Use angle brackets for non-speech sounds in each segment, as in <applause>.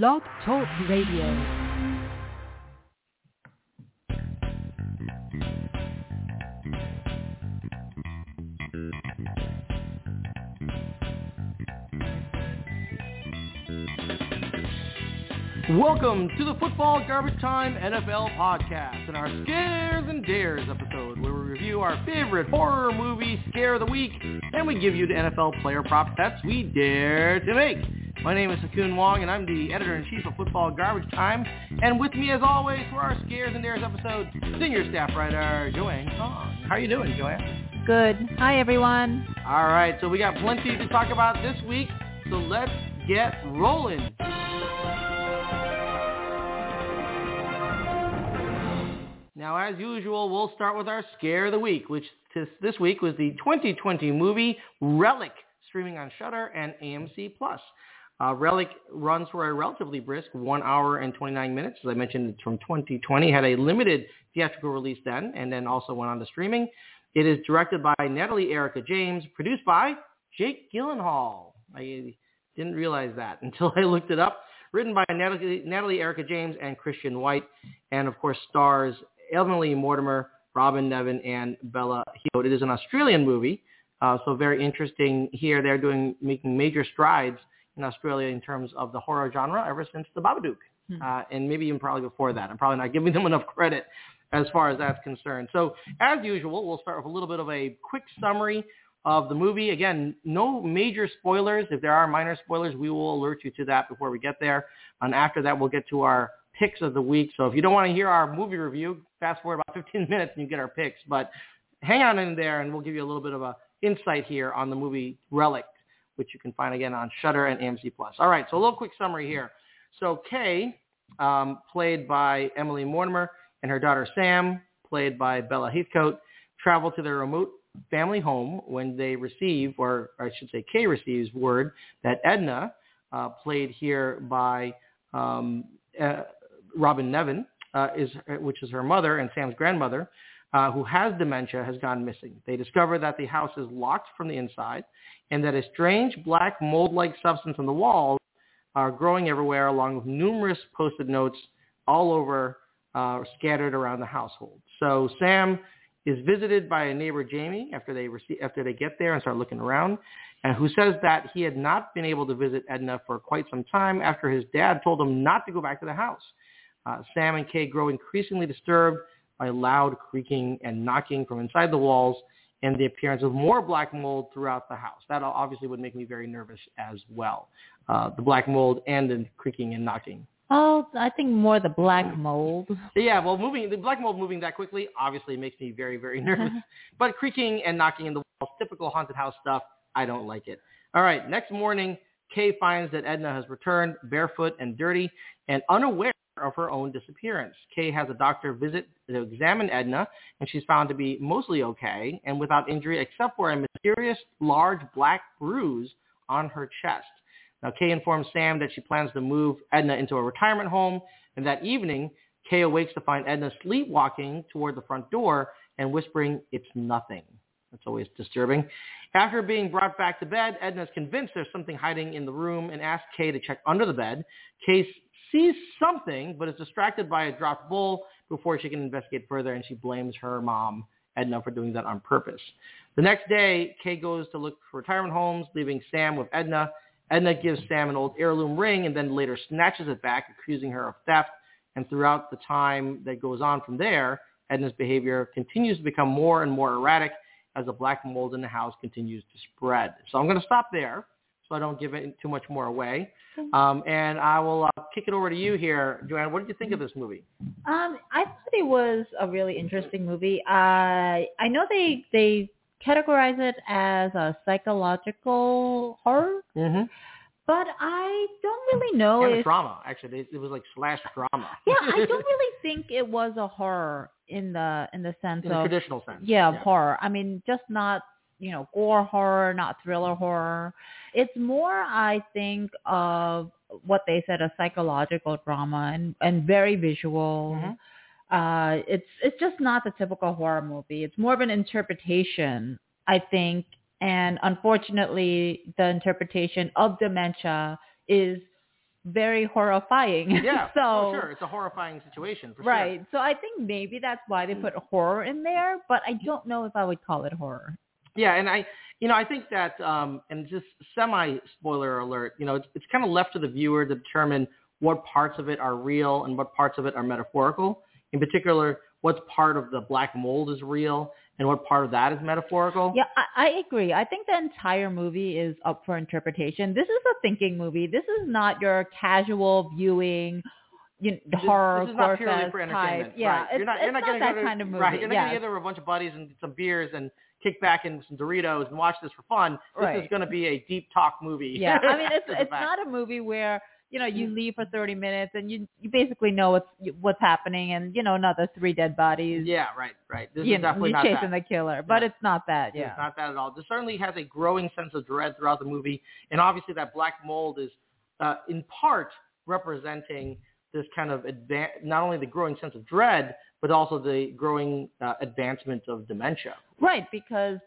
Blog Talk Radio. Welcome to the Football Garbage Time NFL podcast and our Scares and Dares episode where we review our favorite horror movie scare of the week and we give you the NFL player prop bets we dare to make. My name is Ha Kung Wong and I'm the editor-in-chief of Football Garbage Time and with me as always for our Scares and Dares episode, senior staff writer Joanne Kong. How are you doing, Joanne? Good. Hi, everyone. All right, so we got plenty to talk about this week, so let's get rolling. Now, as usual, we'll start with our scare of the week, which this, this week was the 2020 movie Relic, streaming on Shudder and AMC Plus. Uh, Relic runs for a relatively brisk one hour and 29 minutes. As I mentioned, it's from 2020, had a limited theatrical release then, and then also went on to streaming. It is directed by Natalie Erica James, produced by Jake Gyllenhaal. I didn't realize that <laughs> until I looked it up. Written by Natalie, Natalie Erica James and Christian White, and of course stars Emily Mortimer, Robin Nevin, and Bella Heathcote. It is an Australian movie, uh, so very interesting here. They're doing making major strides in Australia in terms of the horror genre ever since The Babadook, Hmm. uh, and maybe even probably before that. I'm probably not giving them enough credit as far as that's concerned. So as usual, we'll start with a little bit of a quick summary of the movie. Again, no major spoilers. If there are minor spoilers, we will alert you to that before we get there. And after that, we'll get to our picks of the week. So if you don't want to hear our movie review, fast forward about 15 <laughs> minutes and you get our picks. But hang on in there and we'll give you a little bit of a insight here on the movie Relic, which you can find again on Shudder and AMC Plus. All right, so a little quick summary here. So Kay, um, played by Emily Mortimer, and her daughter Sam, played by Bella Heathcote, travel to their remote family home when they receive, or I should say Kay receives word that Edna, uh, played here by um, uh, Robin Nevin, uh, is which is her mother and Sam's grandmother, uh, who has dementia, has gone missing. They discover that the house is locked from the inside, and that a strange black mold-like substance on the walls are growing everywhere, along with numerous post-it notes all over, uh, scattered around the household. So Sam is visited by a neighbor, Jamie, after they receive, after they get there and start looking around, and who says that he had not been able to visit Edna for quite some time after his dad told him not to go back to the house. Uh, Sam and Kay grow increasingly disturbed by loud creaking and knocking from inside the walls and the appearance of more black mold throughout the house. That obviously would make me very nervous as well. Uh, the black mold and the creaking and knocking. Oh, I think more the black mold. Yeah, well, moving the black mold moving that quickly obviously makes me very, very <laughs> nervous. <laughs> but creaking and knocking in the walls, typical haunted house stuff. I don't like it. All right, next morning, Kay finds that Edna has returned barefoot and dirty and unaware of her own disappearance. Kay has a doctor visit to examine Edna, and she's found to be mostly okay and without injury except for a mysterious large black bruise on her chest. Now, Kay informs Sam that she plans to move Edna into a retirement home, and that evening, Kay awakes to find Edna sleepwalking toward the front door and whispering, it's nothing. That's always disturbing. After being brought back to bed, Edna is convinced there's something hiding in the room and asks Kay to check under the bed. Kay sees something, but is distracted by a dropped bowl before she can investigate further, and she blames her mom, Edna, for doing that on purpose. The next day, Kay goes to look for retirement homes, leaving Sam with Edna. Edna gives Sam an old heirloom ring and then later snatches it back, accusing her of theft. And throughout the time that goes on from there, Edna's behavior continues to become more and more erratic as the black mold in the house continues to spread. So I'm going to stop there so I don't give it too much more away. Um, and I will uh, kick it over to you here, Joanne. What did you think of this movie? Um, I thought it was a really interesting movie. I I know they they categorize it as a psychological horror, Mm-hmm. but I don't really know And a if drama, actually. It, it was like slash drama. yeah, I <laughs> don't really think it was a horror in the in the sense in the of traditional sense. yeah, of horror. I mean, just not you know gore horror, not thriller horror. It's more, I think, of what they said a psychological drama and and very visual. Mhm. Uh, it's it's just not the typical horror movie. It's more of an interpretation, I think. And unfortunately, the interpretation of dementia is very horrifying. <laughs> Yeah. so oh, sure. It's a horrifying situation for right. sure. So I think maybe that's why they put horror in there, but I don't know if I would call it horror. Yeah, and I, you know, I think that, um, and just semi spoiler alert, you know, it's, it's kind of left to the viewer to determine what parts of it are real and what parts of it are metaphorical. In particular, what part of the black mold is real and what part of that is metaphorical. Yeah, I, I agree. I think the entire movie is up for interpretation. This is a thinking movie. This is not your casual viewing. You know, This- horror, this is not purely for type. entertainment. Yeah, right. it's, you're not, you're not, not that to, kind of movie. Right. You're not gonna get there with a bunch of buddies and get some beers and kick back and some Doritos and watch this for fun. This Right. is going to be a deep talk movie. yeah, I mean, it's <laughs> it's fact. not a movie where you know you leave for 30 minutes and you you basically know what's what's happening and you know another three dead bodies. Yeah, right, right. This you is know, definitely you're not chasing that. the killer, but Yeah. it's not that. Yeah, It's not that at all. This certainly has a growing sense of dread throughout the movie, and obviously that black mold is, uh, in part, representing this kind of advan- not only the growing sense of dread, but also the growing uh, advancement of dementia. Right, because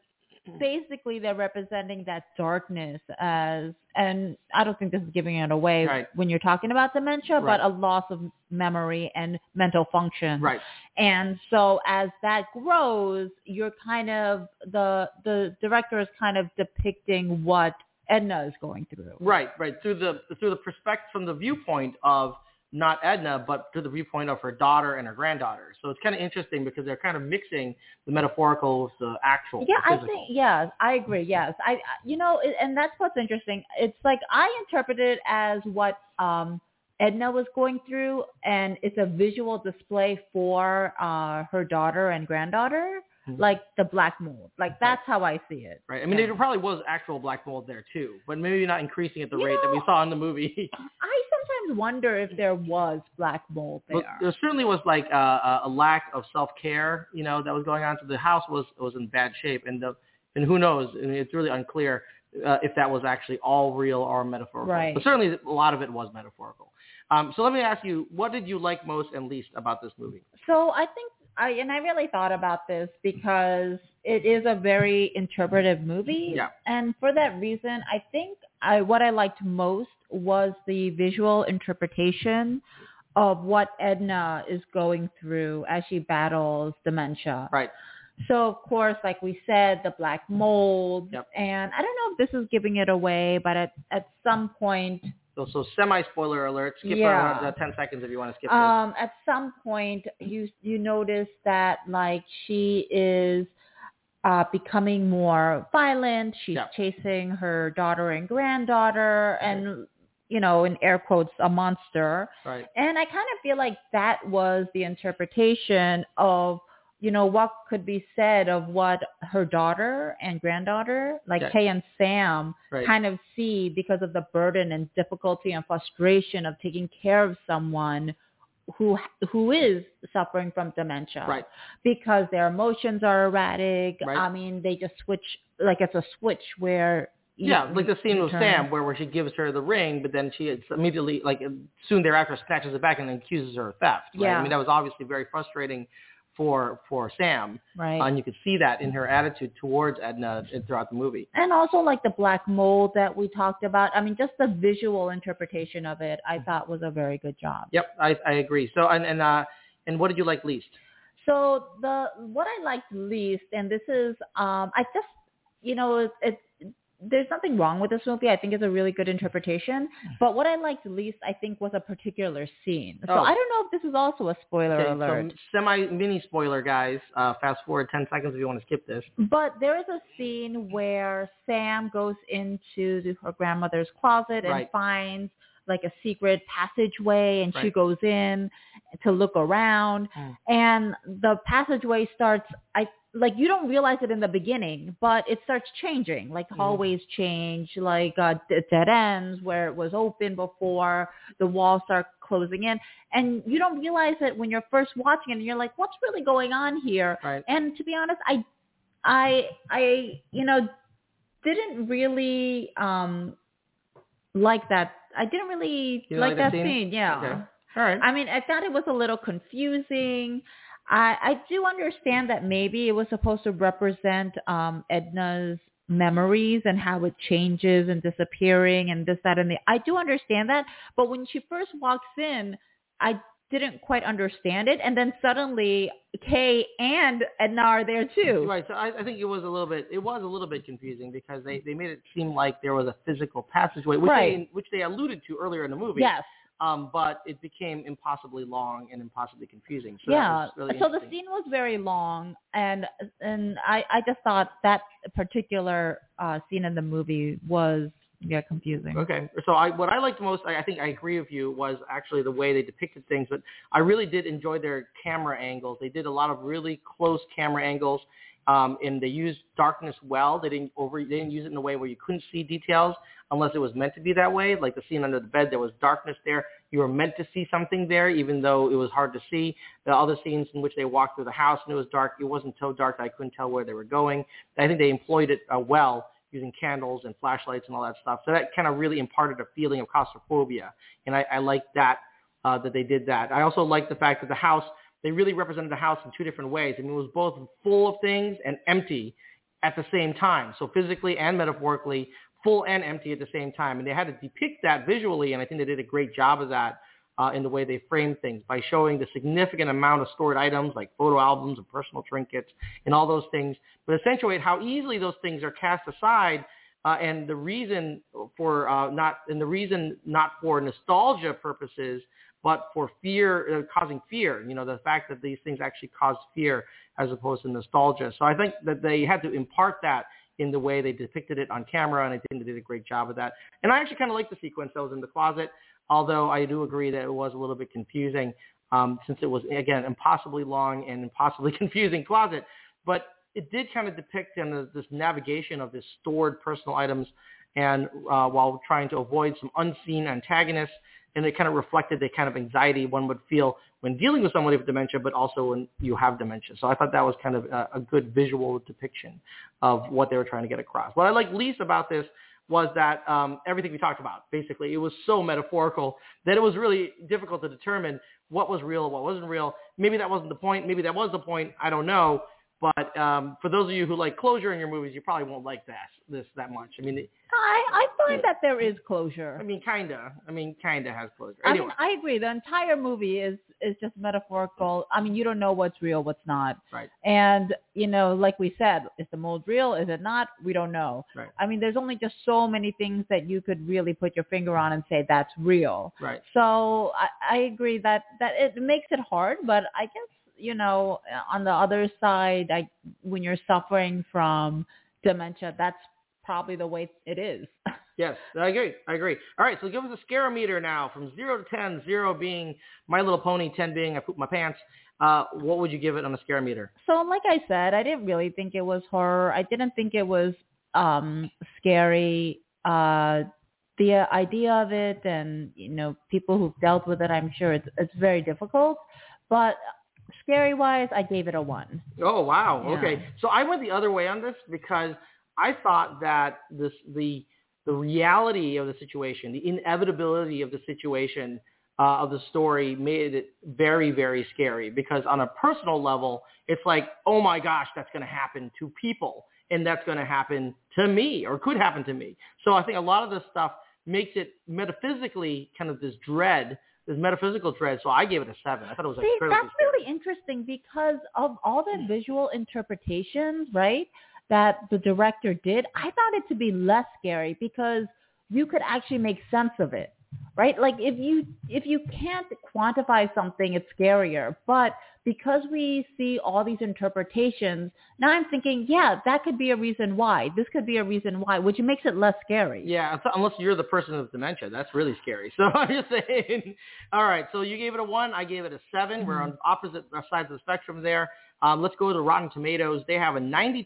basically they're representing that darkness as, and I don't think this is giving it away Right. when you're talking about dementia, Right. but a loss of memory and mental function. Right. And so as that grows, you're kind of, the, the director is kind of depicting what Edna is going through. Right, right. Through the through the perspective from the viewpoint of not Edna, but to the viewpoint of her daughter and her granddaughter. So it's kind of interesting because they're kind of mixing the metaphorical with the actual. Yeah, the I think yes, I agree. Yes, I you know, and that's what's interesting. It's like I interpret it as what um Edna was going through, and it's a visual display for uh her daughter and granddaughter. Like the black mold. Like that's how I see it. Right. I mean, Yeah. there probably was actual black mold there too, but maybe not increasing at the You rate that we saw in the movie. <laughs> I sometimes wonder if there was black mold there. But there certainly was like a, a lack of self care, you know, that was going on. So the house was was in bad shape, and the and who knows? I mean, it's really unclear uh, if that was actually all real or metaphorical. Right. But certainly a lot of it was metaphorical. Um, so let me ask you, what did you like most and least about this movie? So I think I and I really thought about this because it is a very interpretive movie. Yeah. And for that reason, I think I what I liked most was the visual interpretation of what Edna is going through as she battles dementia. Right. So of course, like we said, the black mold, Yep. and I don't know if this is giving it away, but at at some point, So, so semi spoiler alert. Skip Yeah. around uh, ten seconds if you want to skip this. um, at some point you you notice that like she is uh, becoming more violent. She's Yeah. chasing her daughter and granddaughter, and you know, in air quotes, a monster. Right. And I kind of feel like that was the interpretation of you know what could be said of what her daughter and granddaughter, like Yeah. Kay and Sam, Right. kind of see because of the burden and difficulty and frustration of taking care of someone who who is suffering from dementia Right. because their emotions are erratic Right. i mean they just switch like it's a switch where Yeah, like the scene with Sam where, where she gives her the ring, but then she immediately, like soon thereafter, snatches it back and then accuses her of theft. Right? Yeah. I mean, that was obviously very frustrating for for Sam, right and you could see that in her attitude towards Edna throughout the movie. and also like the black mold that we talked about i mean just the visual interpretation of it i thought was a very good job Yep, I, I agree. So, and and uh, and what did you like least? So the what I liked least, and this is, um, I just, you know, it, it there's nothing wrong with this movie. I think it's a really good interpretation. But what I liked least, I think, was a particular scene. So Oh. I don't know if this is also a spoiler Okay, alert. so semi mini spoiler, guys. Uh, fast forward ten seconds if you want to skip this. But there is a scene where Sam goes into the, her grandmother's closet and Right. finds like a secret passageway and she goes in to look around Mm. and the passageway starts I like you don't realize it in the beginning, but it starts changing. Like hallways change, like uh, dead ends where it was open before, the walls start closing in, and you don't realize it when you're first watching it, and you're like, "What's really going on here?" Right. And to be honest, I, I, I, you know, didn't really um like that. I didn't really like, like that that scene? scene. Yeah. Okay. All right. I mean, I thought it was a little confusing. I, I do understand that maybe it was supposed to represent um, Edna's memories and how it changes and disappearing and this, that, and the. I do understand that, but when she first walks in, I didn't quite understand it, and then suddenly Kay and Edna are there too. Right. So I, I think it was a little bit. It was a little bit confusing because they they made it seem like there was a physical passageway, which Right. they which they alluded to earlier in the movie. Yes. Um, but it became impossibly long and impossibly confusing. So yeah. really so the scene was very long, and and I I just thought that particular uh, scene in the movie was yeah confusing. Okay. So I, what I liked most, I, I think I agree with you, was actually the way they depicted things. But I really did enjoy their camera angles. They did a lot of really close camera angles, um, and they used darkness well. They didn't over, they didn't use it in a way where you couldn't see details unless it was meant to be that way. Like the scene under the bed, there was darkness there. You were meant to see something there, even though it was hard to see. The other scenes in which they walked through the house and it was dark, it wasn't so dark that I couldn't tell where they were going. I think they employed it uh, well using candles and flashlights and all that stuff. So that kind of really imparted a feeling of claustrophobia, and I, I liked that uh, that they did that. I also liked the fact that the house they really represented the house in two different ways. I mean, it was both full of things and empty at the same time. So physically and metaphorically, full and empty at the same time, and they had to depict that visually, and I think they did a great job of that. Uh, in the way they framed things by showing the significant amount of stored items like photo albums and personal trinkets and all those things, but accentuate how easily those things are cast aside uh, and the reason for uh, not and the reason not for nostalgia purposes, but for fear, uh, causing fear. You know, the fact that these things actually cause fear as opposed to nostalgia. So I think that they had to impart that in the way they depicted it on camera, and I think they did a great job of that. And I actually kind of like the sequence that was in the closet, although I do agree that it was a little bit confusing um, since it was again impossibly long and impossibly <laughs> confusing closet. But it did kind of depict of this navigation of this stored personal items and uh, while trying to avoid some unseen antagonists. And it kind of reflected the kind of anxiety one would feel when dealing with somebody with dementia, but also when you have dementia. So I thought that was kind of a, a good visual depiction of what they were trying to get across. What I like least about this was that um, everything we talked about, basically, it was so metaphorical that it was really difficult to determine what was real, what wasn't real. Maybe that wasn't the point. Maybe that was the point. I don't know. But um, for those of you who like closure in your movies, you probably won't like that this that much. I mean, it, I I find that there is closure. I mean, kinda. I mean, kinda has closure. I mean, I agree. The entire movie is is just metaphorical. I mean, you don't know what's real, what's not. right, And you know, like we said, is the mold real? Is it not? We don't know. right, I mean, there's only just so many things that you could really put your finger on and say that's real. right. So I, I agree that that it makes it hard, but I guess you know, on the other side, I when you're suffering from dementia, that's probably the way it is. <laughs> Yes, I agree. I agree. All right, so give us a scare meter now from zero to ten. Zero being My Little Pony, ten being I poop my pants. Uh, what would you give it on a scare meter? So like I said, I didn't really think it was horror. I didn't think it was um scary. Uh the idea of it and you know people who've dealt with it, I'm sure it's it's very difficult. But scary wise, I gave it a 1. Oh wow. Yeah. Okay. So I went the other way on this because I thought that this the the reality of the situation, the inevitability of the situation uh, of the story made it very very scary because on a personal level, it's like oh my gosh, that's going to happen to people and that's going to happen to me or could happen to me. So I think a lot of this stuff makes it metaphysically kind of this dread, this metaphysical dread. So I gave it a seven. I thought it was See, that's really interesting because of all the hmm. visual interpretations, right, that the director did, I found it to be less scary because you could actually make sense of it. Right? Like if you if you can't quantify something, it's scarier. But because we see all these interpretations, now I'm thinking, yeah, that could be a reason why. This could be a reason why, which makes it less scary. Yeah, unless- you're the person with dementia, that's really scary. <laughs> So I'm just saying. All right, so you gave it a one, I gave it a 7 We're mm-hmm. on opposite sides of the spectrum there. Um, let's go to Rotten Tomatoes. They have a 92%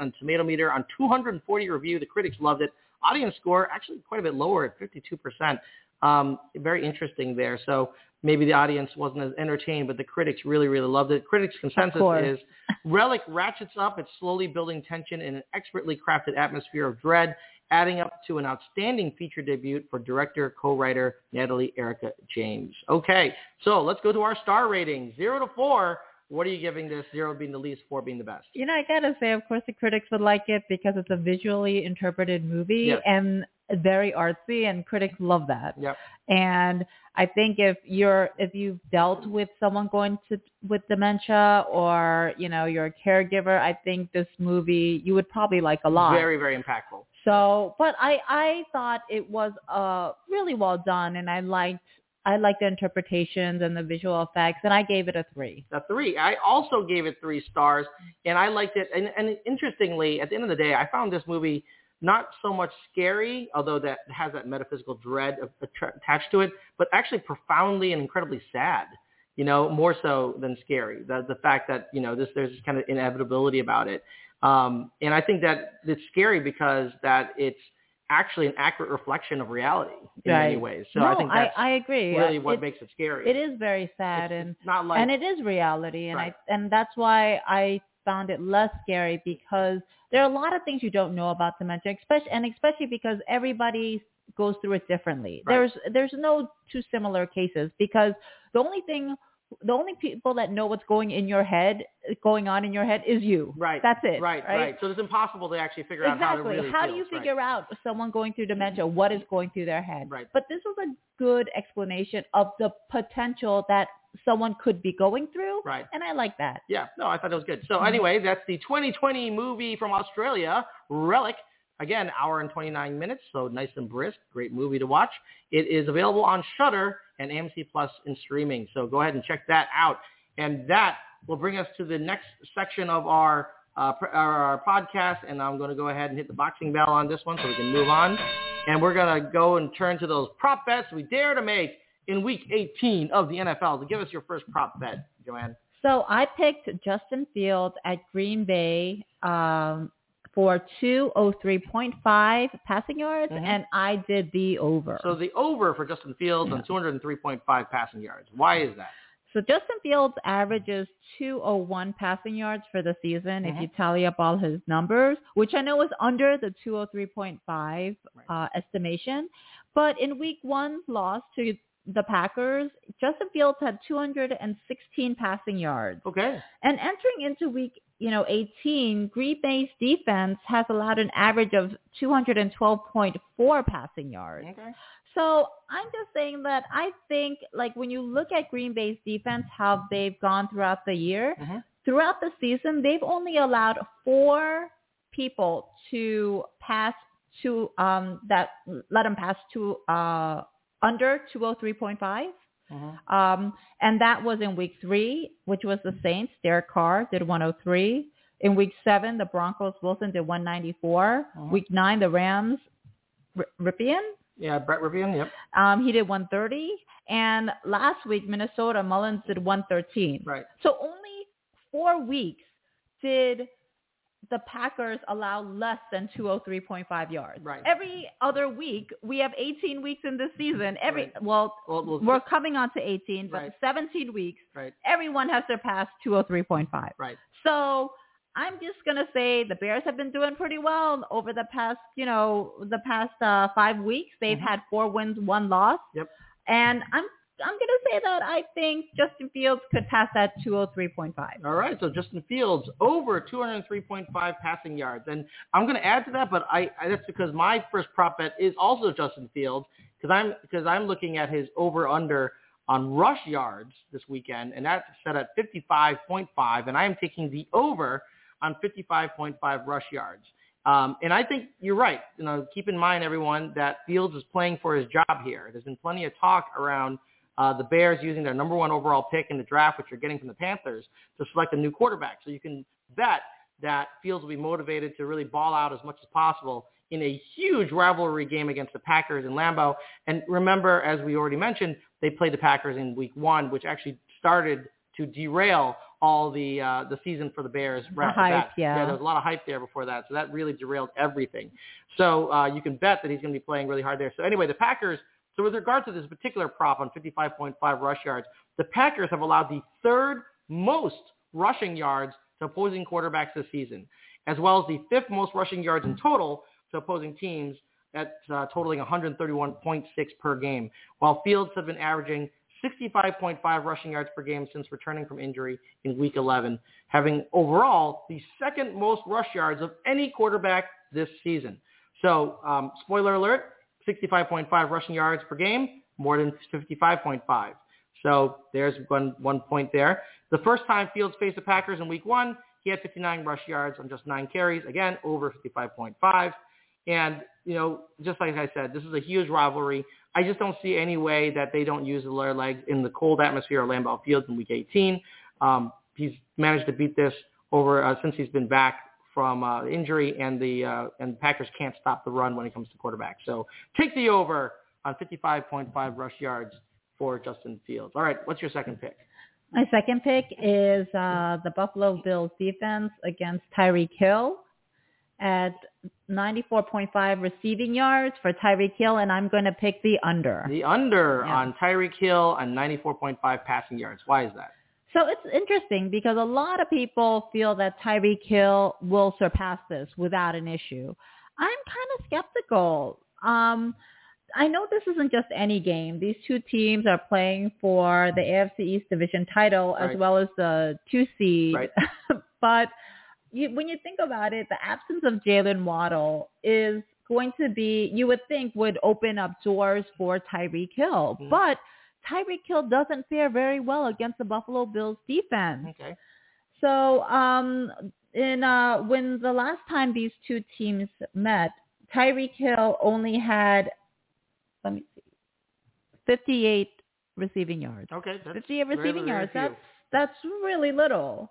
on Tomato Meter on 240 review. The critics loved it. Audience score actually quite a bit lower at 52%. Um, very interesting there. So maybe the audience wasn't as entertained, but the critics really, really loved it. Critics' consensus is Relic ratchets up. It's slowly building tension in an expertly crafted atmosphere of dread, adding up to an outstanding feature debut for director, co-writer Natalie Erica James. Okay, so let's go to our star rating. Zero to four. What are you giving this? Zero being the least, four being the best. You know, I gotta say, of course, the critics would like it because it's a visually interpreted movie Yes. and very artsy, and critics love that. Yep. And I think if you're if you've dealt with someone going to with dementia or you know you're a caregiver, I think this movie you would probably like a lot. Very, very impactful. So, but I I thought it was uh really well done, and I liked I liked the interpretations and the visual effects, and I gave it a three. a three. I also gave it three stars, and I liked it. And, and interestingly, at the end of the day, I found this movie not so much scary, although that has that metaphysical dread of, attached to it, but actually profoundly and incredibly sad. You know, more so than scary. The the fact that you know this there's this kind of inevitability about it, um, and I think that it's scary because that it's actually an accurate reflection of reality in many ways. So no, I think that's I, agree. really what it, makes it scary. it is very sad, It's- and it's not like and it is reality, and Right. I and that's why I found it less scary because there are a lot of things you don't know about dementia, especially and especially because everybody goes through it differently. Right. There's there's no two similar cases because the only thing the only people that know what's going in your head going on in your head is you. Right. That's it. Right, right, So it's impossible to actually figure out how Exactly. really How do feels, you right. figure out someone going through dementia, what is going through their head? Right. But this was a good explanation of the potential that someone could be going through. Right. And I like that. Yeah, no, I thought it was good. So Mm-hmm. anyway, that's the 2020 movie from Australia, Relic. Again, hour and 29 minutes, so nice and brisk. Great movie to watch. It is available on Shudder and AMC Plus in streaming. So go ahead and check that out. And that will bring us to the next section of our uh, our, podcast. And I'm going to go ahead and hit the boxing bell on this one so we can move on. And we're going to go and turn to those prop bets we dare to make in Week 18 of the NFL. So give us your first prop bet, Joanne. So I picked Justin Fields at Green Bay um, for 203.5 passing yards, Mhm. and I did the over. So the over for Justin Fields on 203.5 passing yards. Why is that? So Justin Fields averages 201 passing yards for the season if Mhm. you tally up all his numbers, which I know is under the 203.5 uh, estimation. But in week one's loss to the Packers, Justin Fields had 216 passing yards. Okay. And entering into week, you know, 18, Green Bay's defense has allowed an average of 212.4 passing yards. Okay. So I'm just saying that I think like when you look at Green Bay's defense, how they've gone throughout the year, Mhm. throughout the season, they've only allowed four people to pass to um that let them pass to uh under 203.5. Mhm. Um, and that was in week three, which was the Saints. Derek Carr did 103. In week seven, the Broncos Wilson did 194. Mhm. Week nine, the Rams R- Rypien Yeah, Brett Rypien. Yep. um, he did 130. And last week, Minnesota Mullens did 113. Right. So only four weeks did the Packers allow less than 203.5 yards. Right. Every other week, we have 18 weeks in this season. Every Right. well, Well, well, we're coming on to 18, but Right. 17 weeks, right. everyone has surpassed 203.5. Right. So I'm just gonna say the Bears have been doing pretty well over the past, you know, the past uh, five weeks. They've Mhm. had four wins, one loss. Yep. And I'm I'm gonna say that I think Justin Fields could pass that 203.5. All right. So Justin Fields over 203.5 passing yards, and I'm going to add to that, but I, I that's because my first prop bet is also Justin Fields because I'm because I'm looking at his over under on rush yards this weekend, and that's set at 55.5, and I am taking the over on 55.5 rush yards. Um, and I think you're right. You know, keep in mind, everyone, that Fields is playing for his job here. There's been plenty of talk around uh, the Bears using their number one overall pick in the draft, which you're getting from the Panthers, to select a new quarterback. So you can bet that Fields will be motivated to really ball out as much as possible in a huge rivalry game against the Packers in Lambeau. And remember, as we already mentioned, they played the Packers in Week One, which actually started to derail all the uh, the season for the Bears. right the hype, bat. yeah. there was a lot of hype there before that, so that really derailed everything. So uh, you can bet that he's going to be playing really hard there. So anyway, the Packers. So with regard to this particular prop on 55.5 rush yards, the Packers have allowed the third most rushing yards to opposing quarterbacks this season, as well as the fifth most rushing yards in total to opposing teams at uh, totaling 131.6 per game, while Fields have been averaging 65.5 rushing yards per game since returning from injury in Week 11, having overall the second most rush yards of any quarterback this season. So, um, spoiler alert, 65.5 rushing yards per game, more than 55.5. So there's one, one point there. The first time Fields faced the Packers in week one, he had 59 rush yards on just nine carries. Again, over 55.5. And, you know, just like I said, this is a huge rivalry. I just don't see any way that they don't use the lower legs in the cold atmosphere of Lambeau Fields in week 18. Um, he's managed to beat this over uh, since he's been back from uh, injury, and the uh, and the Packers can't stop the run when it comes to quarterback. So take the over on 55.5 rush yards for Justin Fields. All right, what's your second pick? My second pick is uh, the Buffalo Bills defense against Tyreek Hill at 94.5 receiving yards for Tyreek Hill, and I'm going to pick the under. The under yeah. on Tyreek Hill on 94.5 passing yards. Why is that? So it's interesting because a lot of people feel that Tyreek Hill will surpass this without an issue. I'm kind of skeptical. Um, I know this isn't just any game. These two teams are playing for the AFC East division title as well as the two seed. Right. <laughs> but you, when you think about it, the absence of Jaylen Waddle is going to be, you would think, would open up doors for Tyreek Hill. Mm-hmm. But Tyreek Hill doesn't fare very well against the Buffalo Bills defense. Okay. So um, in uh, when the last time these two teams met, Tyreek Hill only had let me see, 58 receiving yards. Okay, 58 receiving yards. That's that's really little.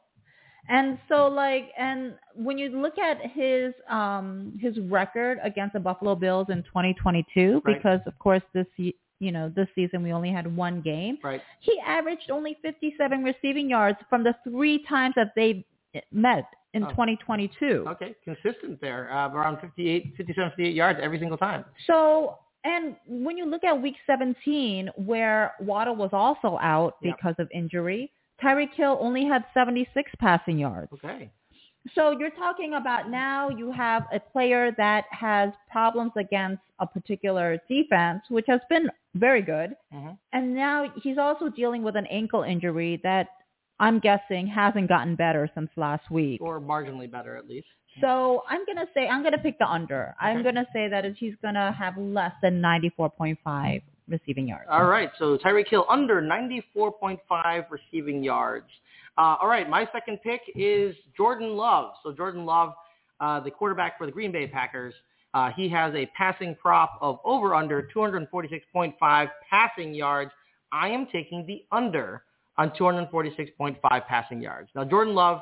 And so like and when you look at his um his record against the Buffalo Bills in 2022 right. because of course this you know this season we only had one game. Right. He averaged only 57 receiving yards from the 3 times that they met in oh. 2022. Okay, consistent there. Uh, around 58 57 58 yards every single time. So and when you look at week 17, where Waddle was also out because of injury, Tyreek Hill only had 76 passing yards. Okay. So you're talking about now you have a player that has problems against a particular defense, which has been very good. Mm-hmm. And now he's also dealing with an ankle injury that I'm guessing hasn't gotten better since last week. Or marginally better at least. So I'm gonna say I'm gonna pick the under. Okay. I'm gonna say that he's gonna have less than 94.5 receiving yards. All right, so Tyreek Hill under 94.5 receiving yards. Uh, all right, my second pick is Jordan Love. So Jordan Love, uh, the quarterback for the Green Bay Packers, uh, he has a passing prop of over under 246.5 passing yards. I am taking the under on 246.5 passing yards. Now Jordan Love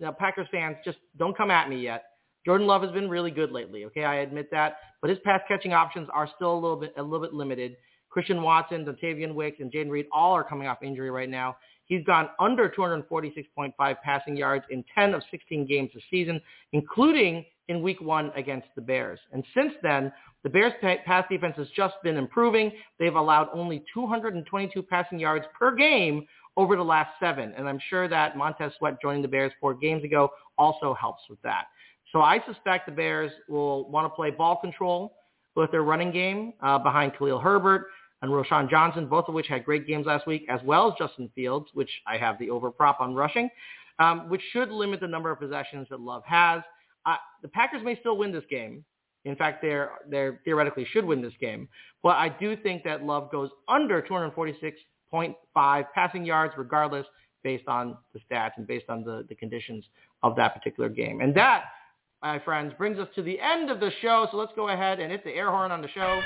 now, Packers fans, just don't come at me yet. Jordan Love has been really good lately. Okay, I admit that, but his pass catching options are still a little bit a little bit limited. Christian Watson, Dontayvion Wicks, and Jayden Reed all are coming off injury right now. He's gone under 246.5 passing yards in 10 of 16 games this season, including in week one against the Bears. And since then, the Bears' pass defense has just been improving. They've allowed only 222 passing yards per game over the last seven. And I'm sure that Montez Sweat joining the Bears four games ago also helps with that. So I suspect the Bears will want to play ball control with their running game uh, behind Khalil Herbert and Roschon Johnson, both of which had great games last week, as well as Justin Fields, which I have the over prop on rushing, um, which should limit the number of possessions that Love has. Uh, the Packers may still win this game. In fact, they're, they're theoretically should win this game. But I do think that Love goes under 246.5 passing yards regardless based on the stats and based on the, the conditions of that particular game. And that, my friends, brings us to the end of the show. So let's go ahead and hit the air horn on the show.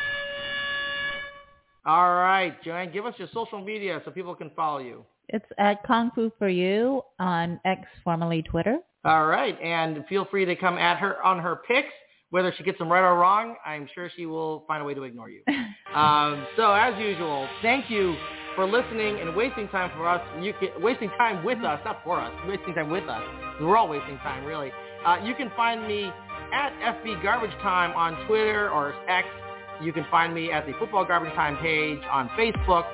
All right, Joanne, give us your social media so people can follow you. It's at Kung Fu for You on X, formerly Twitter. All right, and feel free to come at her on her picks. Whether she gets them right or wrong, I'm sure she will find a way to ignore you. <laughs> um, so as usual, thank you for listening and wasting time for us. You can wasting time with us, not for us, wasting time with us. We're all wasting time, really. Uh, you can find me at FB Garbage Time on Twitter or X. You can find me at the Football Garbage Time page on Facebook.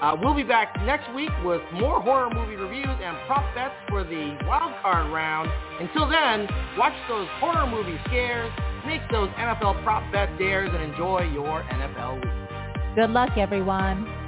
Uh, we'll be back next week with more horror movie reviews and prop bets for the wild card round. Until then, watch those horror movie scares, make those NFL prop bet dares, and enjoy your NFL week. Good luck, everyone.